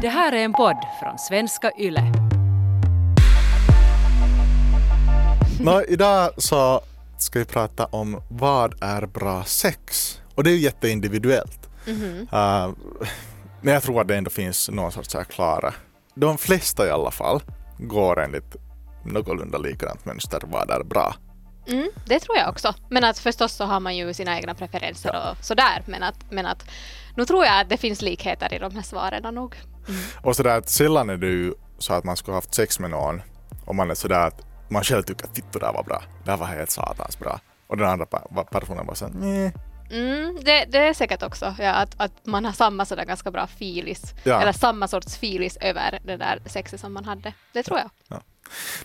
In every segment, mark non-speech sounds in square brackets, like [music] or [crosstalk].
Det här är en podd från svenska YLE. Nå, idag så ska vi prata om vad är bra sex? Och det är ju jätteindividuellt. Uh, men jag tror att det ändå finns någon sorts här klara, de flesta i alla fall, går enligt någorlunda likadant mönster vad är bra. Mm, det tror jag också. Men att förstås så har man ju sina egna preferenser och sådär. Men att, men att nu tror jag att det finns likheter i de här svaren nog. Och sådär att sällan är det ju så att man skulle haft sex med någon och man är sådär att man själv tycker att titta det där var bra, det här var helt satans bra. Och den andra personen var såhär nej. Mm, det, det är säkert också ja, att, att man har samma sådär ganska bra filis. Ja. Eller samma sorts filis över det där sexet som man hade. Det tror jag.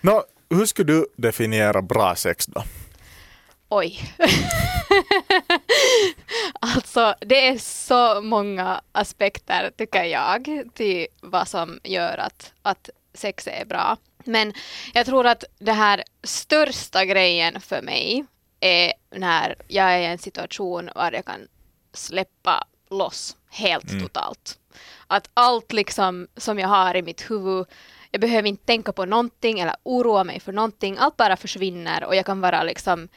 Nå, hur skulle du definiera bra sex då? Oj. [laughs] alltså, det är så många aspekter, tycker jag, till vad som gör att, att sex är bra. Men jag tror att det här största grejen för mig är när jag är i en situation där jag kan släppa loss helt totalt. Att allt liksom som jag har i mitt huvud, jag behöver inte tänka på någonting eller oroa mig för någonting, allt bara försvinner och jag kan vara liksom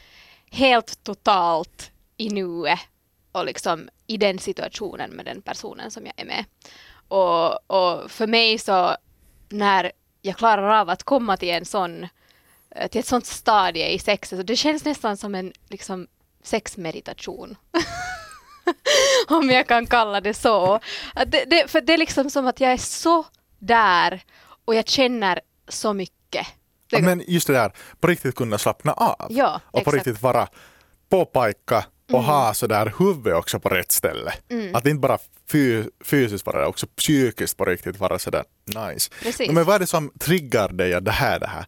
helt totalt i nuet och liksom i den situationen med den personen som jag är med. Och, och för mig så när jag klarar av att komma till en sån eh, till ett sånt stadie i sexet, så det känns nästan som en liksom sexmeditation. [laughs] Om jag kan kalla det så. Det, det, för det är liksom som att jag är så där och jag känner så mycket. Ja, men just det där, på riktigt kunna slappna av. Ja, och på exakt. riktigt vara på pajka och ha sådär huvudet också på rätt ställe. Att inte bara fy, fysiskt vara det, också psykiskt på riktigt vara sådär nice. Precis. Men vad är det som triggar dig att det här, det här?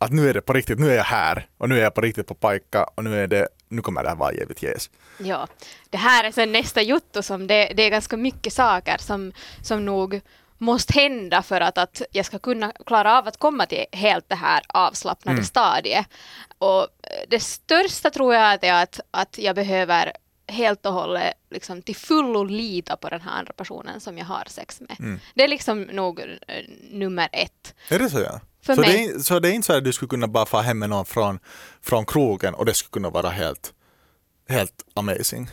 Att nu är det på riktigt, nu är jag här och nu är jag på riktigt på pajka och nu är det, nu kommer det här vara jävligt jäs. Ja, det här är sen nästa jotto som det, det är ganska mycket saker som, som nog måste hända för att, att jag ska kunna klara av att komma till helt det här avslappnade stadiet. Och eh, det största tror jag är att, att jag behöver helt och hållet liksom till fullo lita på den här andra personen som jag har sex med. Det är liksom nog eh, nummer ett. Är det så ja? För så, mig. det är, så det är inte så att du skulle kunna bara få hem med någon från, från krogen och det skulle kunna vara helt, helt amazing?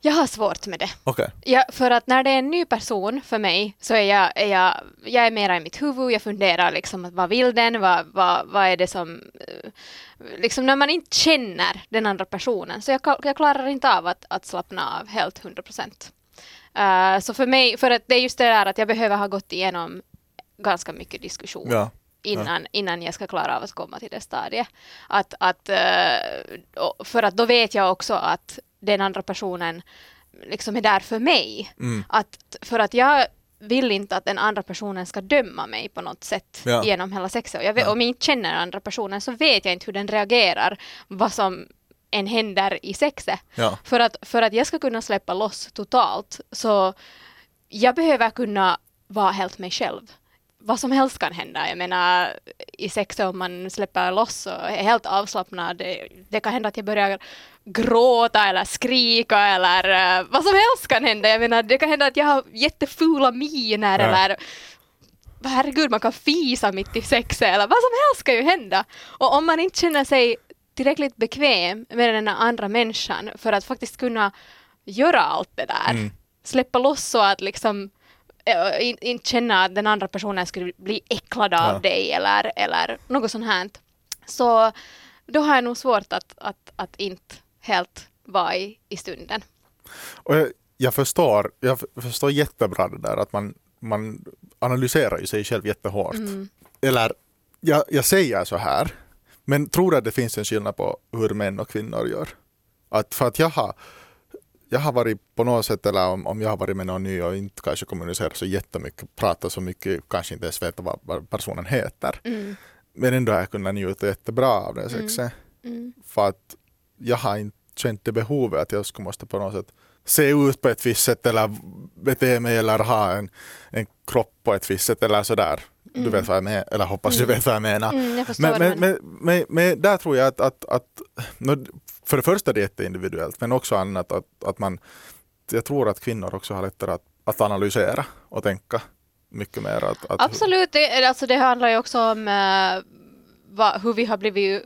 Jag har svårt med det. Okej. Ja, för att när det är en ny person för mig så är jag, är jag, jag är mera i mitt huvud, jag funderar liksom vad vill den, vad, vad, vad är det som... eh, Liksom när man inte känner den andra personen så jag, jag klarar inte av att, att slappna av helt 100 procent. Uh, så för mig, för att det är just det där att jag behöver ha gått igenom ganska mycket diskussion Ja. innan, innan jag ska klara av att komma till det stadiet. Att, att, eh, för att då vet jag också att den andra personen liksom är där för mig. Mm. Att, för att jag vill inte att den andra personen ska döma mig på något sätt Ja. genom hela sexet. Och jag vet, Om jag inte känner den andra personen så vet jag inte hur den reagerar, vad som än händer i sexet. Ja. För, att, för att jag ska kunna släppa loss totalt så jag behöver kunna vara helt mig själv. Vad som helst kan hända. Jag menar i sex om man släpper loss och är helt avslappnad. Det, det kan hända att jag börjar gråta eller skrika eller eh, vad som helst kan hända. Jag menar det kan hända att jag har jättefula miner Ja. eller herregud man kan fisa mitt i sexet eller vad som helst kan ju hända. Och om man inte känner sig tillräckligt bekväm med den andra människan för att faktiskt kunna göra allt det där. Mm. Släppa loss så att liksom in- inte känna att den andra personen skulle bli äcklad av Ja. dig eller, eller något sånt här. Så då har jag nog svårt att, att, att inte helt vara i, i stunden. Och jag, jag, förstår, jag förstår jättebra det där att man, man analyserar ju sig själv jättehårt. Eller jag, jag säger så här, men tror att det finns en skillnad på hur män och kvinnor gör? Att för att jag har, jag har varit på något sätt, eller om, om jag har varit med någon ny och inte kanske kommunicerar så jättemycket, pratar så mycket, kanske inte ens vet vad, vad personen heter. Men ändå har jag kunnat njuta jättebra av det sexet. För att jag har inte känt det behovet att jag skulle måste på något sätt se ut på ett visst sätt eller bete mig eller ha en, en kropp på ett visst sätt eller sådär. Du vet vad jag menar, eller hoppas du vet vad jag menar. Mm, jag men, men, men- men, men, där tror jag att, att, att för det första är det jätteindividuellt men också annat att, att man jag tror att kvinnor också har lättare att, att analysera och tänka mycket mer. Att, att Absolut, det, alltså det handlar ju också om uh, va, hur vi har blivit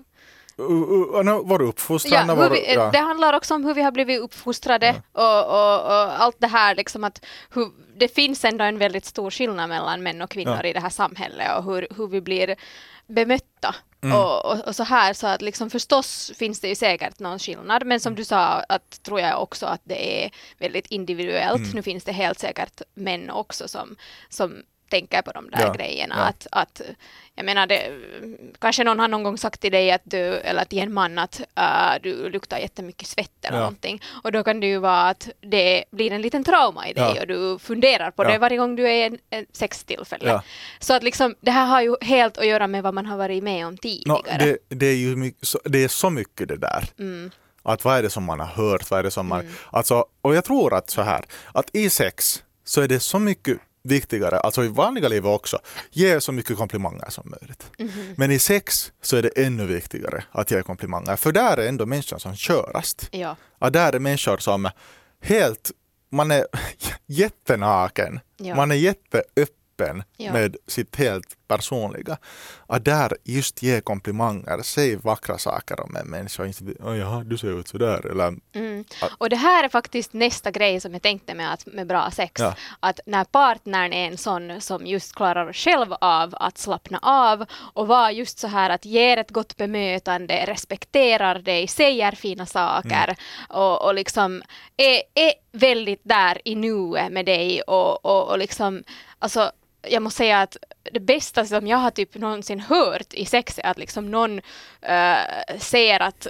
Var uppfostran? Ja, var, vi, ja. Det handlar också om hur vi har blivit uppfostrade Ja. och, och, och allt det här liksom att hur, det finns ändå en väldigt stor skillnad mellan män och kvinnor Ja. i det här samhället och hur, hur vi blir bemötta Mm. och, och, och så här så att liksom förstås finns det ju säkert någon skillnad men som du sa att tror jag också att det är väldigt individuellt. Mm. Nu finns det helt säkert män också som, som tänker på de där Ja, grejerna. ja. Att, att, jag menar, det, kanske någon har någon gång sagt till dig att du, eller till en man att äh, du luktar jättemycket svett eller Ja. någonting. Och då kan det ju vara att det blir en liten trauma i dig Ja. och du funderar på det varje gång du är en, en sextillfälle. Så att liksom, det här har ju helt att göra med vad man har varit med om tidigare. det, det, är ju mycket, så, det är så mycket det där. Mm. Att vad är det som man har hört? Vad är det som man, alltså, och jag tror att så här, att i sex så är det så mycket viktigare, alltså i vanliga livet också, ge så mycket komplimanger som möjligt. Mhm. Men i sex så är det ännu viktigare att ge komplimanger, för där är ändå människan som körast. Ja. Ja, där är människor som helt, man är [laughs] jättenaken, Ja. man är jätteöppen Ja. med sitt helt personliga. Att där just ge komplimanger, säg vackra saker om en människa inte oh, jaha, du ser ut sådär. Eller, Mm. Och det här är faktiskt nästa grej som jag tänkte med, att, med bra sex. Ja. Att när partnern är en sån som just klarar själv av att slappna av och vara just så här att ger ett gott bemötande, respekterar dig, säger fina saker Mm. och, och liksom är, är väldigt där i nuet med dig och, och, och liksom alltså jag måste säga att det bästa som jag har typ någonsin hört i sex är att liksom någon äh, ser att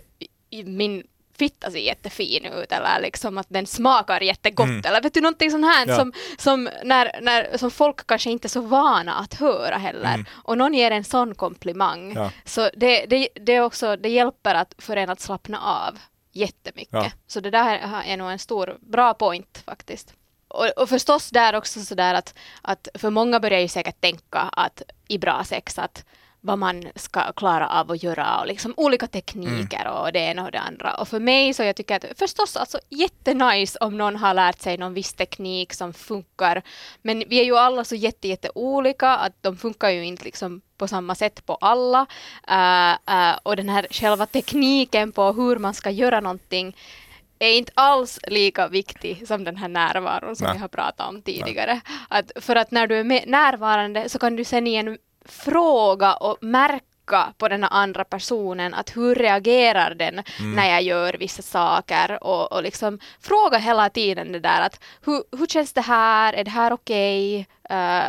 min fitta ser jättefin ut eller liksom att den smakar jättegott Mm. eller vet du någonting sånt här Ja. som, som, när, när, som folk kanske inte är så vana att höra heller Mm. och någon ger en sån komplimang Ja. så det, det, det, också, det hjälper att, för en att slappna av jättemycket. Ja. Så det där är nog en stor, bra point faktiskt. Och, och förstås där också sådär att, att för många börjar ju säkert tänka att i bra sex att vad man ska klara av att göra och liksom olika tekniker och det ena och det andra. Och för mig så jag tycker att förstås alltså jättenice om någon har lärt sig någon viss teknik som funkar. Men vi är ju alla så jätte, jätte olika att de funkar ju inte liksom på samma sätt på alla. Uh, uh, och den här själva tekniken på hur man ska göra någonting är inte alls lika viktig som den här närvaron som Nej. vi har pratat om tidigare. Att för att när du är med, närvarande så kan du sen igen fråga och märka på den andra personen att hur reagerar den när jag gör vissa saker och, och liksom fråga hela tiden det där att hur, hur känns det här, är det här okej? Eh,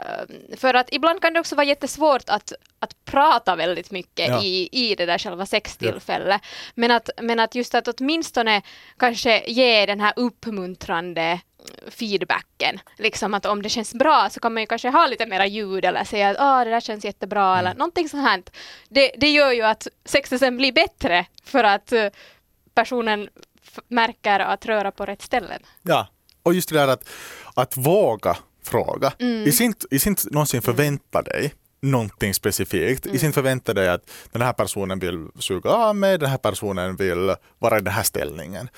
för att ibland kan det också vara jättesvårt att, att prata väldigt mycket Ja. i, i det där själva sextillfället. Men, att, men att just att åtminstone kanske ge den här uppmuntrande feedbacken. Liksom att om det känns bra så kan man ju kanske ha lite mera ljud eller säga att ah, det där känns jättebra Mm. eller någonting sånt här. Det, det gör ju att sexet sen blir bättre för att eh, personen märker att röra på rätt ställen. ja. Och just det där att, att våga fråga. Mm. I sin, i sin någonsin förvänta dig någonting specifikt. Mm. I sin förvänta dig att den här personen vill suga av mig, den här personen vill vara i den här ställningen.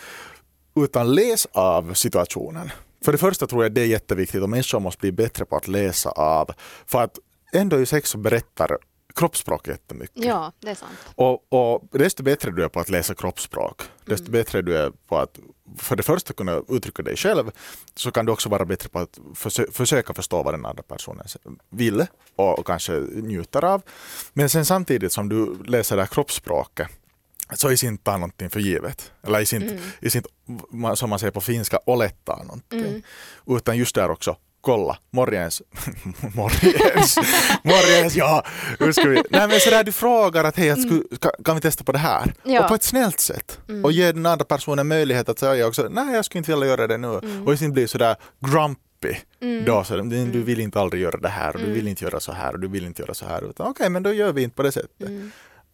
Utan läs av situationen. För det första tror jag det är jätteviktigt och människor måste bli bättre på att läsa av. För att ändå i sex så berättar kroppsspråk jättemycket. Ja, det är sant. Och, och desto bättre du är på att läsa kroppsspråk, desto Mm. bättre du är på att för det första kunna uttrycka dig själv, så kan du också vara bättre på att försö- försöka förstå vad den andra personen vill och, och kanske njuter av. Men sen samtidigt som du läser det här kroppsspråket så i sin tar någonting för givet. Eller i sin, Mm. i sin som man säger på finska, olettaa någonting. Mm. Utan just där också, kolla, morgens, [laughs] morgens, [laughs] morgens, ja, hur ska vi, nej men sådär du frågar att hej, jag skulle, kan, kan vi testa på det här? Mm. Ja. Och på ett snällt sätt. Mm. Och ge den andra personen möjlighet att säga också, nej jag skulle inte vilja göra det nu. Mm. Och inte bli sådär grumpy. Mm. Då, så, du du vill inte aldrig göra det här och du Mm. vill inte göra så här och du vill inte göra så här. Utan okej, men då gör vi inte på det sättet.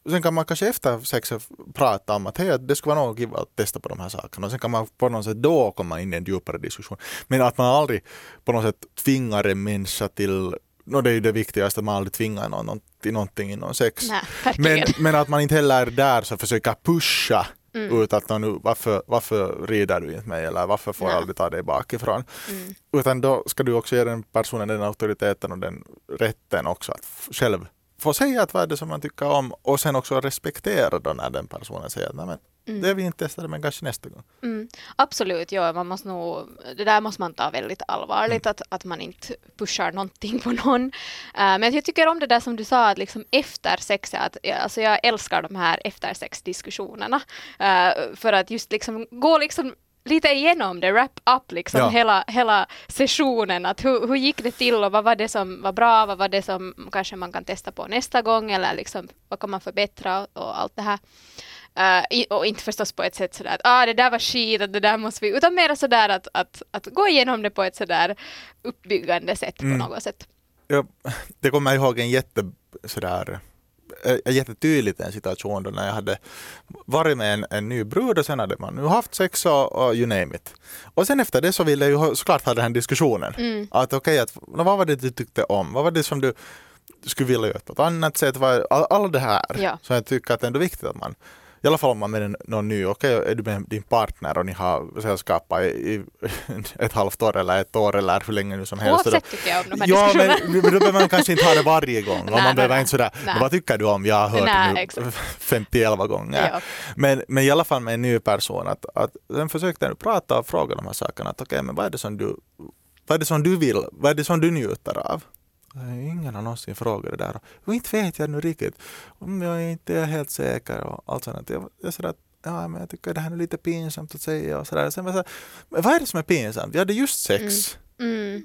Sen kan man kanske efter sexet prata om att hej, det skulle vara något kiva att testa på de här sakerna. Och sen kan man på något sätt då komma in i en djupare diskussion. Men att man aldrig på något sätt tvingar en människa till No, det är ju det viktigaste, att man aldrig tvingar någon till någonting inom sex. Nej. Men, men att man inte heller är där så försöker pusha Mm. Utan att "Nå, nu, varför, varför rider du inte mig eller varför får jag Nej. aldrig ta dig bakifrån. Mm. Utan då ska du också ge den personen den auktoriteten och den rätten också att själv få säga att vad är det som man tycker om och sen också respektera då när den personen säger att "Nej, men Mm. det vi inte testade men kanske nästa gång. Mm, absolut, ja, man måste nog, det där måste man ta väldigt allvarligt, att, att man inte pushar någonting på någon. Eh, men jag tycker om det där som du sa, att liksom efter sex, att, alltså jag älskar de här efter sex-diskussionerna. Eh, för att just liksom gå liksom lite igenom det, wrap up liksom Ja. hela, hela sessionen, att hur, hur gick det till och vad var det som var bra, vad var det som kanske man kan testa på nästa gång eller liksom vad kan man förbättra och allt det här. I- och inte förstås på ett sätt sådär att ah, det där var skit, att det där måste vi, utan mer sådär att, att, att gå igenom det på ett sådär uppbyggande sätt Mm. på något sätt. Jag, det kommer jag ihåg en jätte, sådär, eh, jättetydligt en situation då när jag hade varit med en, en ny brud och sen hade man nu haft sex och, och you name it. Och sen efter det så ville jag ju såklart ha den här diskussionen. Mm. Att okej, att, nå, vad var det du tyckte om? Vad var det som du skulle vilja göra på ett annat sätt? Vad- All, all det här. Ja. Så jag tycker att det är ändå viktigt att man i alla fall om man med någon ny, okej är du med din partner och ni har sällskapat i, i [laughs] ett halvt år eller ett år eller hur länge nu som helst. Oavsett tycker jag om de här Ja, men, men då behöver man kanske inte ha det varje gång. Nej, man behöver inte sådär, Nej. "Men vad tycker du om? Jag har hört Nej, nu exakt. [laughs] 50 gånger. Ja. Men, men i alla fall med en ny person, att, att den försökte jag prata och fråga de här sakerna. Att okej, men vad är det som du, vad är det som du vill? Vad är det som du njuter av? Ingen har någonsin frågat det där. Och inte vet jag nu riktigt. Om jag inte är helt säker och allt sånt. Jag, jag sådär, ja, men jag tycker det här är lite pinsamt att säga och sådär. Sen var jag vad är det som är pinsamt? Vi hade just sex. Mm.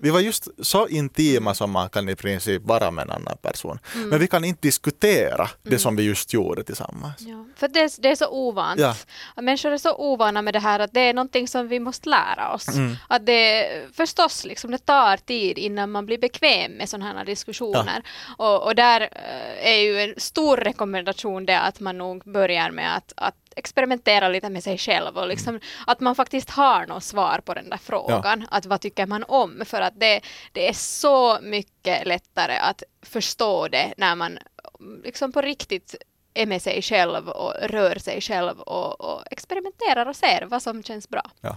Vi var just så intima som man kan i princip vara med en annan person. Mm. Men vi kan inte diskutera det som vi just gjorde tillsammans. Ja, för det, är- det är så ovant. Ja. Människor är så ovana med det här att det är någonting som vi måste lära oss. Mm. Att det förstås liksom, det tar tid innan man blir bekväm med sådana här diskussioner. Och, och där eh, är ju en stor rekommendation det att man nog börjar med att, att experimentera lite med sig själv och liksom, att man faktiskt har något svar på den där frågan. Att vad tycker man om? För att det, det är så mycket lättare att förstå det när man mm, liksom på riktigt är med sig själv och rör sig själv och, och experimenterar och ser vad som känns bra. Ja.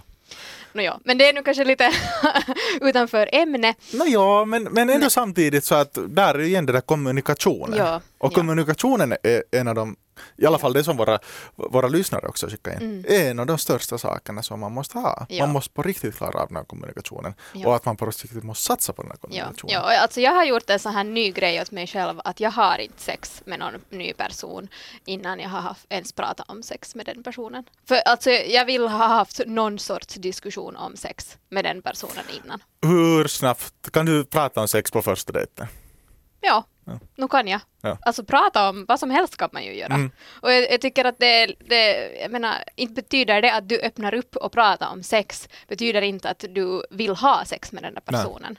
Nåja, men det är nu kanske lite [laughs] utanför ämne. No, ja, men, men ändå samtidigt så att där är igen det där kommunikationen. Ja, och ja. kommunikationen är en av de, i alla fall det som våra, våra lyssnare också skickar in, Mm. är en av de största sakerna som man måste ha. Ja. Man måste på riktigt klara av den här kommunikationen. Ja. Och att man på riktigt måste satsa på den här Ja, kommunikationen. ja, alltså jag har gjort en sån här ny grej åt mig själv att jag har inte sex med någon ny person innan jag har haft, ens pratat om sex med den personen. För alltså jag vill ha haft någon sorts diskussion om sex med den personen innan. Hur snabbt kan du prata om sex på första dejten? Ja, Ja. nu kan jag. Ja. Alltså prata om vad som helst kan man ju göra. Mm. Och jag, jag tycker att det, det, jag menar, inte betyder det att du öppnar upp och pratar om sex, betyder inte att du vill ha sex med den där Nej. personen.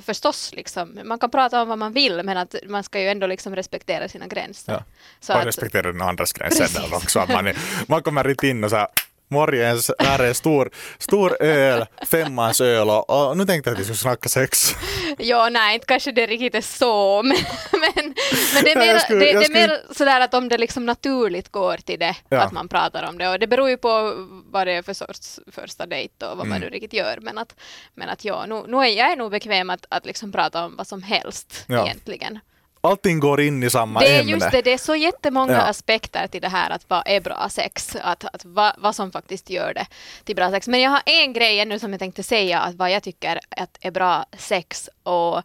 Förstås, liksom. man kan prata om vad man vill, men att man ska ju ändå liksom respektera sina gränser. Ja. Så och att, respektera den andras gränser också. Man, är, man kommer inte in och så här Morgens, här är stor, stor öl, femmans öl och, och nu tänkte jag att vi skulle snacka sex. ja, nej, inte kanske det riktigt är så, [laughs] men, men, men det är Ja, mer, skulle- det, det är skulle- mer sådär att om det liksom naturligt går till det, Ja. att man pratar om det. Och det beror ju på vad det är för sorts första dejt och vad man Mm. nu riktigt gör. Men att, men att ja, nu, nu är jag nog bekväm att, att liksom prata om vad som helst Ja. egentligen. Allting går in i samma Det är ämne. just det, det är så jättemånga Ja. aspekter till det här att vad är bra sex, att, att vad, vad som faktiskt gör det till bra sex. Men jag har en grej ännu som jag tänkte säga, att vad jag tycker att är bra sex och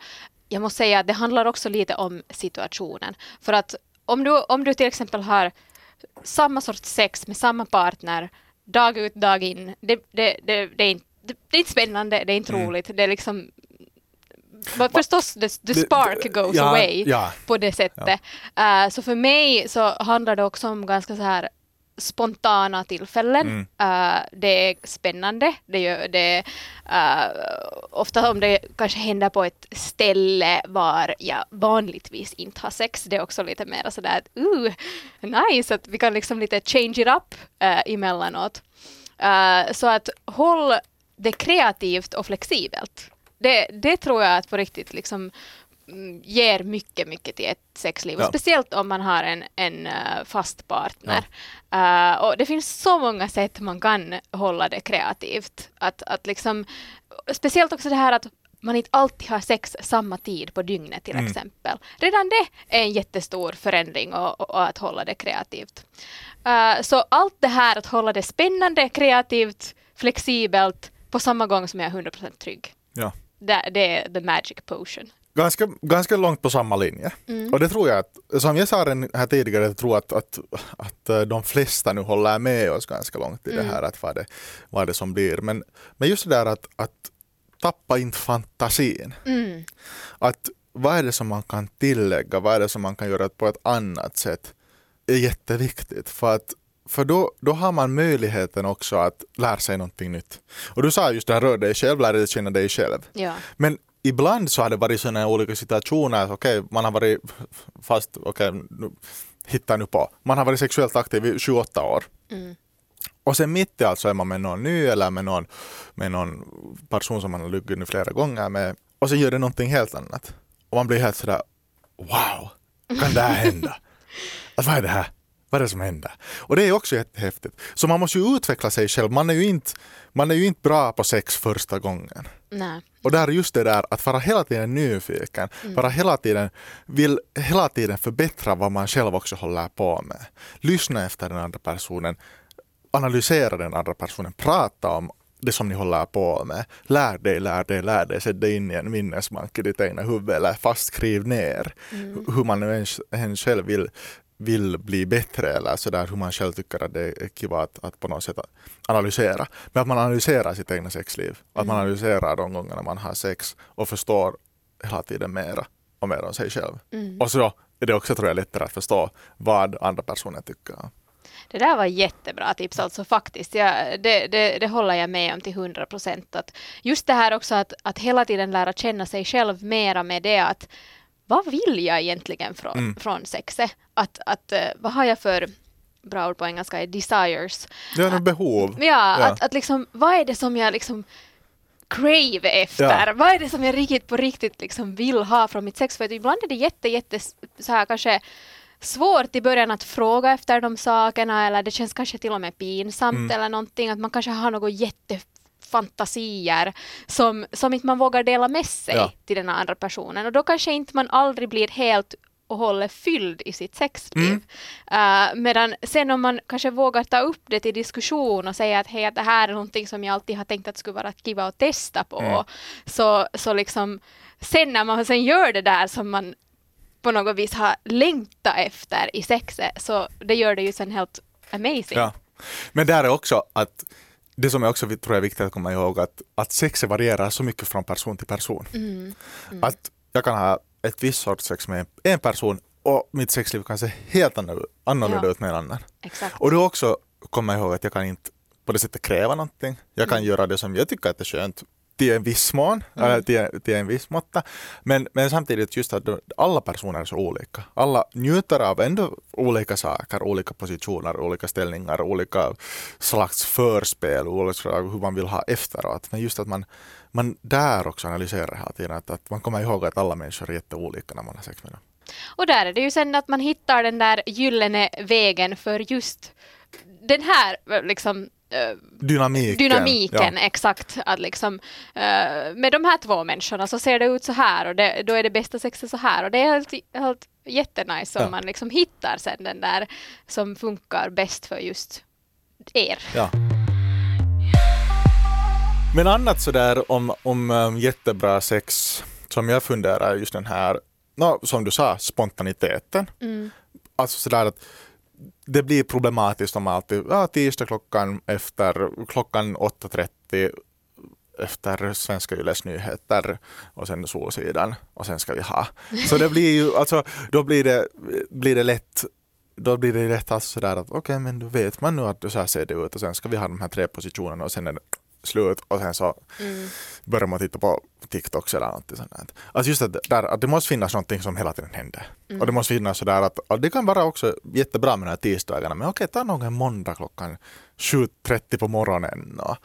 jag måste säga att det handlar också lite om situationen. För att om du, om du till exempel har samma sorts sex med samma partner dag ut, dag in, det, det, det, det, är, inte, det, det är inte spännande, det är inte Mm. roligt, det är liksom förstås, the, the spark goes ja, away Ja, på det sättet. Eh, så för mig så handlar det också om ganska så här spontana tillfällen. Mm. Eh, det är spännande. Det gör, det, eh, ofta om det kanske händer på ett ställe var jag vanligtvis inte har sex. Det är också lite mer sådär att uh, nice att vi kan liksom lite change it up uh, emellanåt. Eh, så att håll det kreativt och flexibelt. Det, det tror jag att på riktigt liksom mm, ger mycket, mycket till ett sexliv. Ja. speciellt om man har en, en eh, fast partner. Eh, och det finns så många sätt man kan hålla det kreativt. Att, att liksom, speciellt också det här att man inte alltid har sex samma tid på dygnet till exempel. Redan det är en jättestor förändring och, och, och att hålla det kreativt. Eh, så allt det här att hålla det spännande, kreativt, flexibelt på samma gång som jag är 100% trygg. Ja. Det, det är the magic potion. Ganska, ganska långt på samma linje. Och det tror jag att, som jag sa här tidigare, jag tror att, att, att eh, de flesta nu håller med oss ganska långt i det här, att vad det, vad det som blir. Men, men just det där att, att tappa inte fantasin. Att vad är det som man kan tillägga, vad är det som man kan göra på ett annat sätt är jätteviktigt. För att för då, då har man möjligheten också att lära sig någonting nytt. Och du sa just det här, rör dig själv, lär dig känna dig själv. Ja. Men ibland så har det varit sådana olika situationer, okej, man har varit fast, okej, nu hittar nu på, man har varit sexuellt aktiv i 28 år. Och sen mitt i allt så är man med någon ny eller med någon, med någon person som man har legat nu flera gånger med och sen gör det någonting helt annat. Och man blir helt sådär, wow, kan det här hända? Att [laughs] vad är det här? Vad är det som händer? Och det är också jättehäftigt. Så man måste ju utveckla sig själv. Man är ju inte, man är ju inte bra på sex första gången. Nej. Och där är just det där att vara hela tiden nyfiken, vara hela tiden, vill hela tiden förbättra vad man själv också håller på med. Lyssna efter den andra personen, analysera den andra personen, prata om det som ni håller på med. Lär dig, lär dig, lär dig, sätt dig in i en minnesbank i ditt egna huvud eller fast skriv ner hur man nu ens, ens själv vill, vill bli bättre eller sådär hur man själv tycker att det är kiva att, att på något sätt analysera. Men att man analyserar sitt egna sexliv. Att man analyserar de gångerna man har sex och förstår hela tiden mera och mer om sig själv. Och så är det också tror jag lättare att förstå vad andra personer tycker. Det där var jättebra tips alltså faktiskt. Ja, det, det, det håller jag med om till 100 procent. Just det här också att, att hela tiden lära känna sig själv mera med det att vad vill jag egentligen från, från sexet? Att, att, eh, vad har jag för bra ord på engelska är desires. Det är behov. Ja, Ja. Att, att liksom, vad är det som jag liksom crave efter? Ja. Vad är det som jag riktigt på riktigt liksom vill ha från mitt sex? För ibland är det jätte, jätte så här kanske svårt i början att fråga efter de sakerna eller det känns kanske till och med pinsamt Mm. eller någonting att man kanske har något jättefantasier som, som inte man vågar dela med sig Ja. till den andra personen och då kanske inte man aldrig blir helt och hållet fylld i sitt sexliv. Mm. Uh, medan sen om man kanske vågar ta upp det till diskussion och säga att hej, att det här är någonting som jag alltid har tänkt att skulle vara kiva att testa på. Mm. Så, så liksom sen när man sen gör det där som man på något vis har längtat efter i sexet så det gör det ju sen helt amazing. Ja. Men där är också att det som är också tror jag är viktigt att komma ihåg att, att sexet varierar så mycket från person till person. Att jag kan ha ett visst sorts sex med en person och mitt sexliv kan se helt annorlunda, Ja. ut med en annan. Exakt. Och då också komma ihåg att jag kan inte på det sättet kräva någonting. Jag kan göra det som jag tycker att det är skönt till en viss mån, eller till, till en viss måtta. Men, men samtidigt just att alla personer är så olika. Alla njuter av ändå olika saker, olika positioner, olika ställningar, olika slags förspel, olika hur man vill ha efteråt. Men just att man, man där också analyserar hela tiden, att, att man kommer ihåg att alla människor är jätteolika när man har sex med dem. Och där är det ju sen att man hittar den där gyllene vägen för just den här liksom Dynamiken. dynamiken, Ja. exakt. Att liksom, eh, med de här två människorna så ser det ut så här och det, då är det bästa sexet så här och det är helt, helt jättenice om Ja. man liksom hittar sen den där som funkar bäst för just er. Ja. Men annat sådär om, om um, jättebra sex som jag funderar just den här, no, som du sa, spontaniteten. Alltså sådär att det blir problematiskt om alltid, ja, tisdag klockan efter klockan 8.30 efter Svenska Yles nyheter och sen Solsidan och sen ska vi ha. Så det blir ju, alltså då blir det, blir det lätt då blir det lätt alltså sådär att okej men då vet man nu att så här ser det ut och sen ska vi ha de här tre positionerna och sen är det slut och sen så börjar man titta på TikToks eller något sånt där. Alltså just att, där, att det måste finnas någonting som hela tiden händer. Och det måste finnas sådär att, att det kan vara också jättebra med de här tisdagarna men okej ta någon måndag klockan 7.30 på morgonen och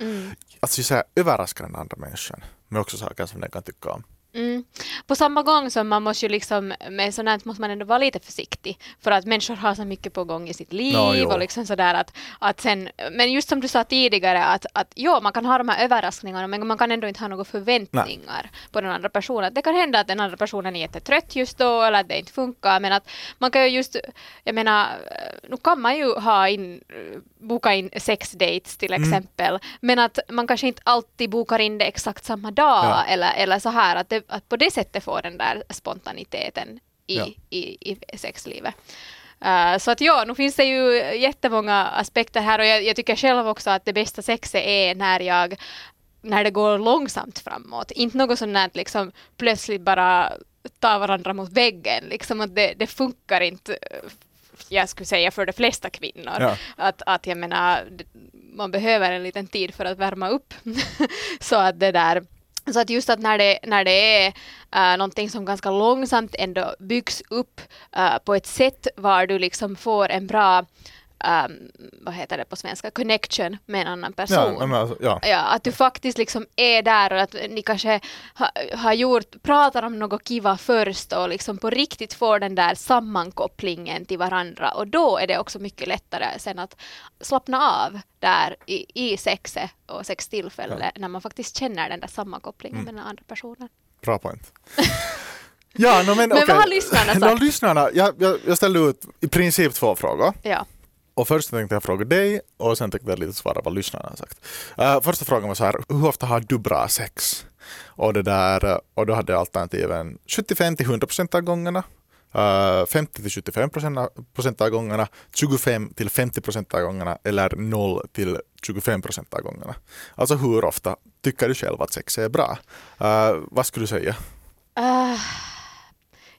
alltså så här, överraska den andra människan med också saker som den kan tycka om. Mm. På samma gång som man måste ju liksom, med sånt här måste man ändå vara lite försiktig för att människor har så mycket på gång i sitt liv Ja, och liksom sådär att, att sen, men just som du sa tidigare att, att jo, man kan ha de här överraskningarna men man kan ändå inte ha några förväntningar på den andra personen. Det kan hända att den andra personen är jättetrött just då eller att det inte funkar men att man kan ju just, jag menar, nu kan man ju ha in, boka in sex dates till Mm. exempel men att man kanske inte alltid bokar in det exakt samma dag Ja. eller, eller så här att, det, att på det sättet få den där spontaniteten i, Ja. i, i sexlivet. Uh, så att ja, nu finns det ju jättemånga aspekter här och jag, jag tycker själv också att det bästa sexet är när jag när det går långsamt framåt. Inte något sånt där liksom plötsligt bara ta varandra mot väggen. Liksom att det, det funkar inte jag skulle säga för de flesta kvinnor. Ja. Att, att jag menar, man behöver en liten tid för att värma upp. [laughs] så att det där så att just att när det, när det är uh, någonting som ganska långsamt ändå byggs upp eh, på ett sätt var du liksom får en bra, ehm, vad heter det på svenska, connection med en annan person. Ja, alltså, ja. Ja, att du faktiskt liksom är där och att ni kanske ha, har gjort, pratar om något kiva först och liksom på riktigt får den där sammankopplingen till varandra och då är det också mycket lättare sen att slappna av där i, i sexet och sextillfälle när man faktiskt känner den där sammankopplingen med den andra personen. Bra point. [laughs] Ja, no, men, Men okej. vad har lyssnarna [laughs] No, sagt? lyssnarna, jag, jag, jag ställde ut i princip två frågor. Ja. Och först tänkte jag fråga dig och sen tänkte jag lite svara vad lyssnarna har sagt. Uh, första frågan var så här, hur ofta har du bra sex? Och, det där, eh, och då hade jag alternativen 75 till 100 procent av gångerna, eh, uh, 50 till 75 procent av gångerna, 25 till 50 procent av gångerna eller 0 till 25 procent av gångerna. Alltså hur ofta tycker du själv att sex är bra? Uh, vad skulle du säga? Uh,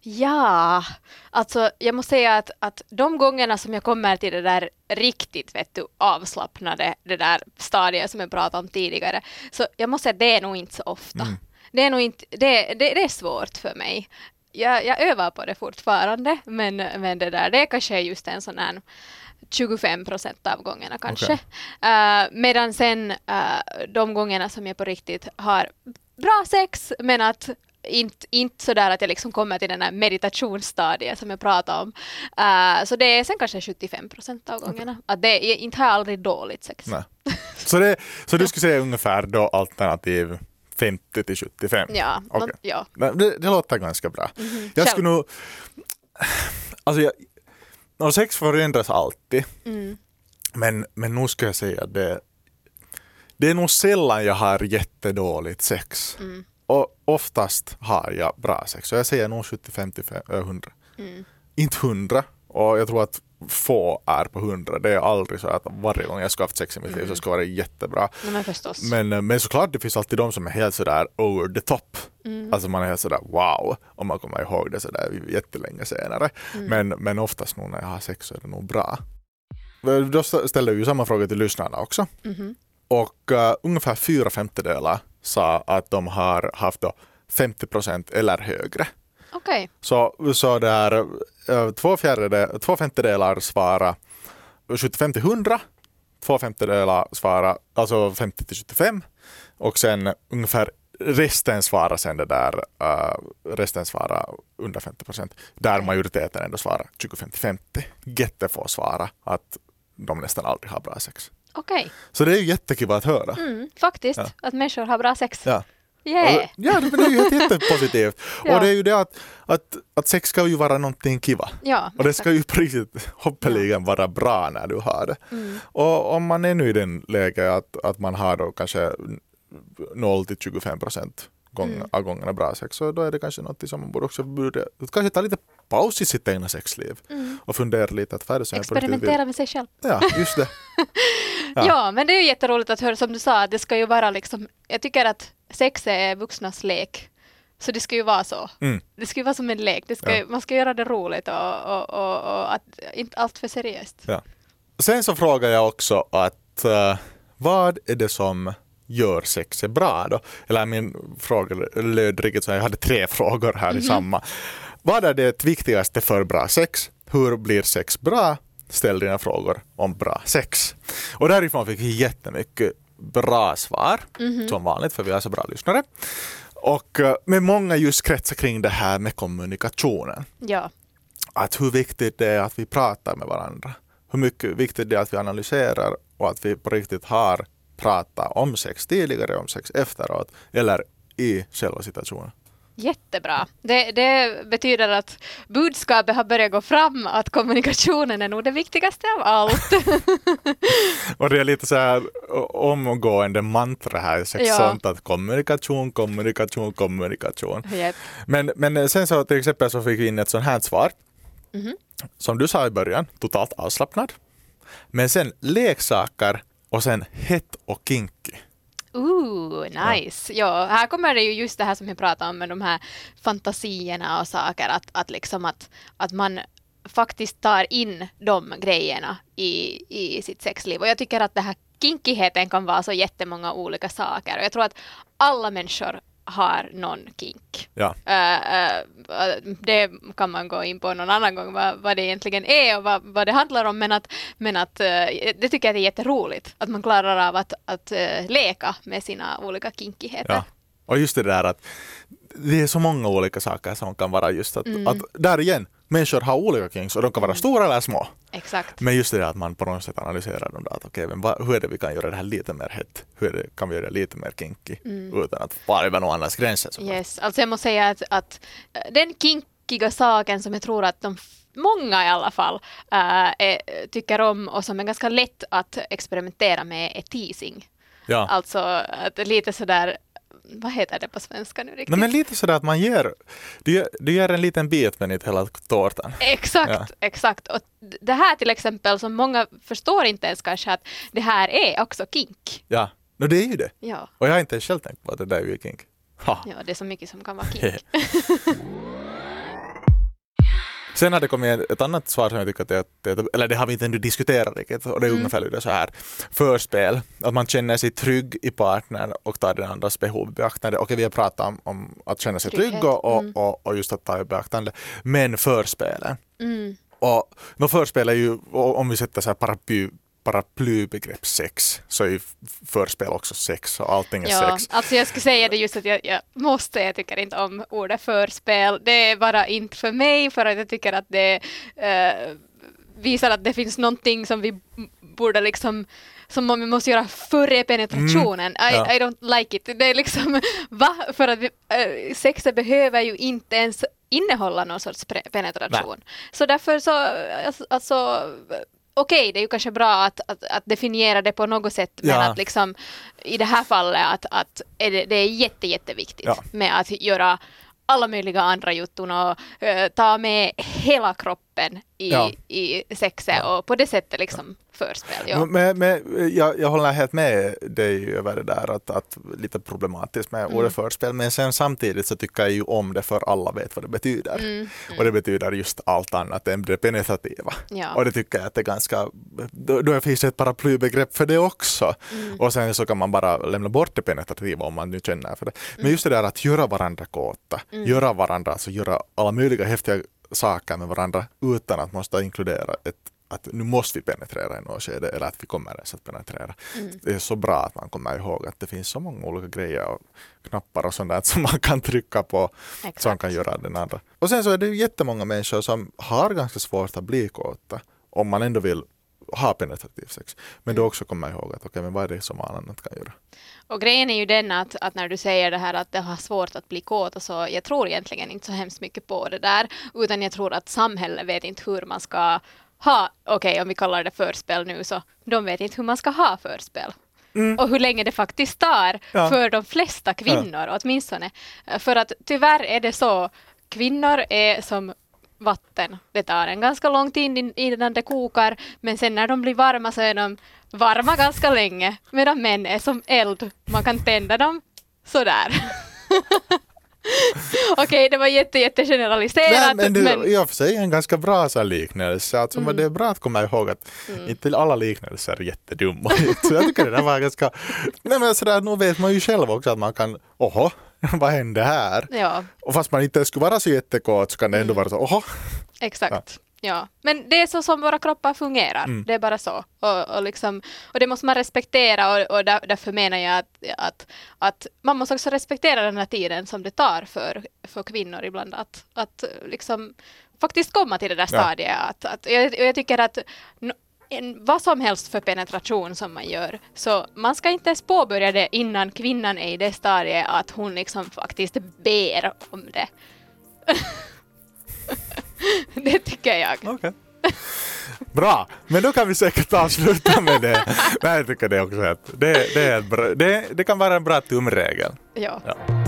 ja, alltså jag måste säga att, att de gångerna som jag kommer till det där riktigt vet du, avslappnade, det där stadiet som jag pratade om tidigare, så jag måste säga att det är nog inte så ofta. Det är nog inte, det, det, det är svårt för mig. Jag, jag övar på det fortfarande, men, men det där, det är kanske just en sån här 25 procent av gångerna kanske. Eh, medan sen eh, de gångerna som jag på riktigt har bra sex, men att inte, inte sådär att jag liksom kommer till den här meditationsstadiet som jag pratade om. Eh, så det är sen kanske 75 procent av gångerna. Att det är, inte har jag aldrig dåligt sex. Nej. [laughs] Så, det, så du skulle säga ungefär då alternativ 50 till 75? Ja, Okej. nå- ja. Det, det låter ganska bra. Jag Själv- skulle nog... Alltså jag, och sex förändras alltid. Mm. Men, men nu ska jag säga att det, det är nog sällan jag har jättedåligt sex. Mm. Och oftast har jag bra sex. Så jag säger nog 75 till fem- äh, 100. Mm. Inte 100. Och jag tror att få är på 100. Det är aldrig så att varje gång jag ska ha haft sex i mitt liv så ska det vara jättebra. Nej, men förstås. Men, eh, men såklart det finns alltid de som är helt sådär over the top. Mm. Alltså man är helt sådär wow, om man kommer ihåg det sådär jättelänge senare. Mm. Men, men oftast nog när jag har sex så är det nog bra. Då ställde jag ju samma fråga till lyssnarna också. Mhm. Och uh, ungefär fyra femtedelar sa att de har haft då 50 procent eller högre. Okej. Så, så där, uh, två, fjärdedel, två femtedelar svarar 75 till 100, två femtedelar svarar alltså 50 till 75 och sen ungefär resten svarar sen det där, uh, resten svarar under 50 procent. Där majoriteten ändå svarar 25 till 50. Jättefå svarar att de nästan aldrig har bra sex. Okej. Så det är ju jättekul att höra. Mm, faktiskt, Ja. att människor har bra sex. Ja. Yeah. Och- Ja, det är ju jätte- jättepositivt. [laughs] Ja. Och det är ju det att, att, att sex ska ju vara någonting kiva. Ja, Och det ska ju på riktigt hoppeligen vara bra när du har det. Mm. Och om man är nu i den läget att, att man har då kanske 0 till 25 procent gång, Mm. av gångerna bra sex så då är det kanske något som man borde också borde, kanske ta lite paus i sitt egna sexliv Mm. och fundera lite att vad. Experimentera med sig själv. Ja, just det. Ja. [laughs] Ja. men det är ju jätteroligt att höra som du sa, att det ska ju vara liksom, jag tycker att sex är vuxnas lek. Så det ska ju vara så. Mm. Det ska ju vara som en lek. Det ska, Ja. Man ska göra det roligt och, och, och, och att, inte allt för seriöst. Ja. Sen så frågar jag också att eh, vad är det som gör sexet bra då? Eller min fråga löd riktigt så jag hade tre [laughs] frågor här i samma. Vad är det viktigaste för bra sex? Hur blir sex bra? Ställ dina frågor om bra sex. Och därifrån fick jag jättemycket bra svar, som vanligt för vi har så bra lyssnare. Och, eh, men många just kretsar kring det här med kommunikationen. Ja. Att hur viktigt det är att vi pratar med varandra. Hur mycket viktigt det är att vi analyserar och att vi på riktigt har pratat om sex tidigare, om sex efteråt eller i själva situationen. Jättebra. Det, det, betyder att budskapet har börjat gå fram, att kommunikationen är nog det viktigaste av allt. [laughs] och det är lite så här omgående mantra här, sex ja. sånt att kommunikation, kommunikation, kommunikation. Yep. Men, men sen så till exempel så fick vi in ett sånt här svar. Mm -hmm. Som du sa i början, totalt avslappnad. Men sen leksaker och sen hett och kinky. Ooh, nice. Ja. ja. här kommer det ju just det här som vi pratade om med de här fantasierna och saker, att, att liksom att, att man faktiskt tar in de grejerna i, i sitt sexliv. Och jag tycker att det här kinkigheten kan vara så jättemånga olika saker. Och jag tror att alla människor har någon kink. Ja. Uh, uh, det kan man gå in på någon annan gång vad, vad det egentligen är och vad, vad det handlar om men att, men att uh, det tycker jag är jätteroligt att man klarar av att, att leka med sina olika kinkigheter. Ja. Och just det där att det är så många olika saker som kan vara just att, mm. att där igen, människor har olika kinks och de kan vara mm. stora eller små. Exakt. Men just det att man på något sätt analyserar dem. Att okay, men hur är det vi kan göra det här lite mer hett? Hur det, kan vi göra det lite mer kinky mm. utan att fara över någon annans gränser? Yes, alltså jag måste säga att, att eh, den kinkiga saken som jag tror att de många i alla fall äh, tycker om och som är ganska lätt att experimentera med är teasing. Ja. Alltså att lite sådär vad heter det på svenska nu riktigt? No, men lite sådär att man ger, du, ger, du ger en liten bit men inte hela tårtan. Exakt, ja. exakt. Och det här till exempel som många förstår inte ens kanske att det här är också kink. Ja, no, det är ju det. Ja. Och jag har inte själv tänkt på att det där är ju kink. Ha. Ja, det är så mycket som kan vara [laughs] kink. Sen har det kommit ett annat svar som jag tycker att det, eller det har vi inte ännu diskuterat riktigt och det är mm. ungefär så här. Förspel, att man känner sig trygg i partnern och tar den andras behov i beaktande. Okej, vi har pratat om, om att känna sig trygg och, mm. och, och, just att ta i beaktande. Men förspelen. Mm. Och no, förspel är ju, om vi sätter så här paraply paraplybegrepp sex så är ju förspel också sex och allting är ja, sex. Alltså jag skulle säga det just att jag, jag, måste, jag tycker inte om ordet förspel. Det är bara inte för mig för att jag tycker att det uh, visar att det finns någonting som vi borde liksom som man måste göra före penetrationen. Mm, ja. I, I, don't like it. Det är liksom, [laughs] va? För att vi, äh, sexet behöver ju inte ens innehålla någon sorts penetration. Nej. Så därför så, alltså, alltså okej, okay, det är ju kanske bra att, att, att, definiera det på något sätt, men att liksom i det här fallet att, att är det, det är jätte, jätteviktigt ja. med att göra alla möjliga andra jutton och uh, ta med hela kroppen i, ja. i sexet ja. och på det sättet liksom förspel. Ja. Men, men, jag, jag håller helt med dig över det där att, att lite problematiskt med mm. ordet förspel men sen samtidigt så tycker jag ju om det för alla vet vad det betyder. Mm. Mm. Och det betyder just allt annat än det penetrativa. Ja. Och det tycker jag att det är ganska, då, då finns det ett paraplybegrepp för det också. Mm. Och sen så kan man bara lämna bort det penetrativa om man nu känner för det. Men mm. just det där att göra varandra kåta, mm. göra varandra, alltså göra alla möjliga häftiga saker med varandra utan att måste inkludera ett att nu måste vi penetrera i något skede eller att vi kommer ens att penetrera. Mm. Det är så bra att man kommer ihåg att det finns så många olika grejer och knappar och sånt där som man kan trycka på Exakt. som kan göra den andra. Och sen så är det jättemånga människor som har ganska svårt att bli kåta om man ändå vill ha penetrativ sex. Men då mm. också komma ihåg att okay, men vad är det som man annat kan göra. Och grejen är ju den att, att när du säger det här att det har svårt att bli kåt och så, jag tror egentligen inte så hemskt mycket på det där, utan jag tror att samhället vet inte hur man ska ha, okej okay, om vi kallar det förspel nu så, de vet inte hur man ska ha förspel. Mm. och hur länge det faktiskt tar ja. för de flesta kvinnor ja. åtminstone. För att tyvärr är det så, kvinnor är som vatten. Det tar en ganska lång tid innan det kokar men sen när de blir varma så är de varma ganska länge medan män är som eld. Man kan tända dem sådär. [laughs] [laughs] Okej, okay, det var jätte, jätte generaliserat. Nej, men det men... i och för sig en ganska bra så liknelse. Alltså, mm. Det är bra att komma ihåg att mm. inte alla liknelser är jättedumma. [laughs] så jag tycker det var ganska... Nej men sådär, nu vet man ju själv också att man kan, oho, [laughs] vad hände här? Ja, Och fast man inte skulle vara så jättekåt så kan det ändå vara så, oho, exakt. Ja. Men det är så som våra kroppar fungerar. Mm. Det är bara så. Och, och, liksom, och det måste man respektera och, och där, därför menar jag att, att, att man måste också respektera den här tiden som det tar för, för kvinnor ibland att, att liksom faktiskt komma till det där Ja. stadiet. Att, att, jag, jag tycker att no- en, vad som helst för penetration som man gör, så man ska inte ens påbörja det innan kvinnan är i det stadiet att hon liksom faktiskt ber om det. [laughs] [laughs] det tycker jag. Okej. Bra, men då kan vi säkert avsluta med det. [laughs] Nej, jag tycker det också att det, det, är bra, det, det kan vara en bra tumregel. Ja. Ja.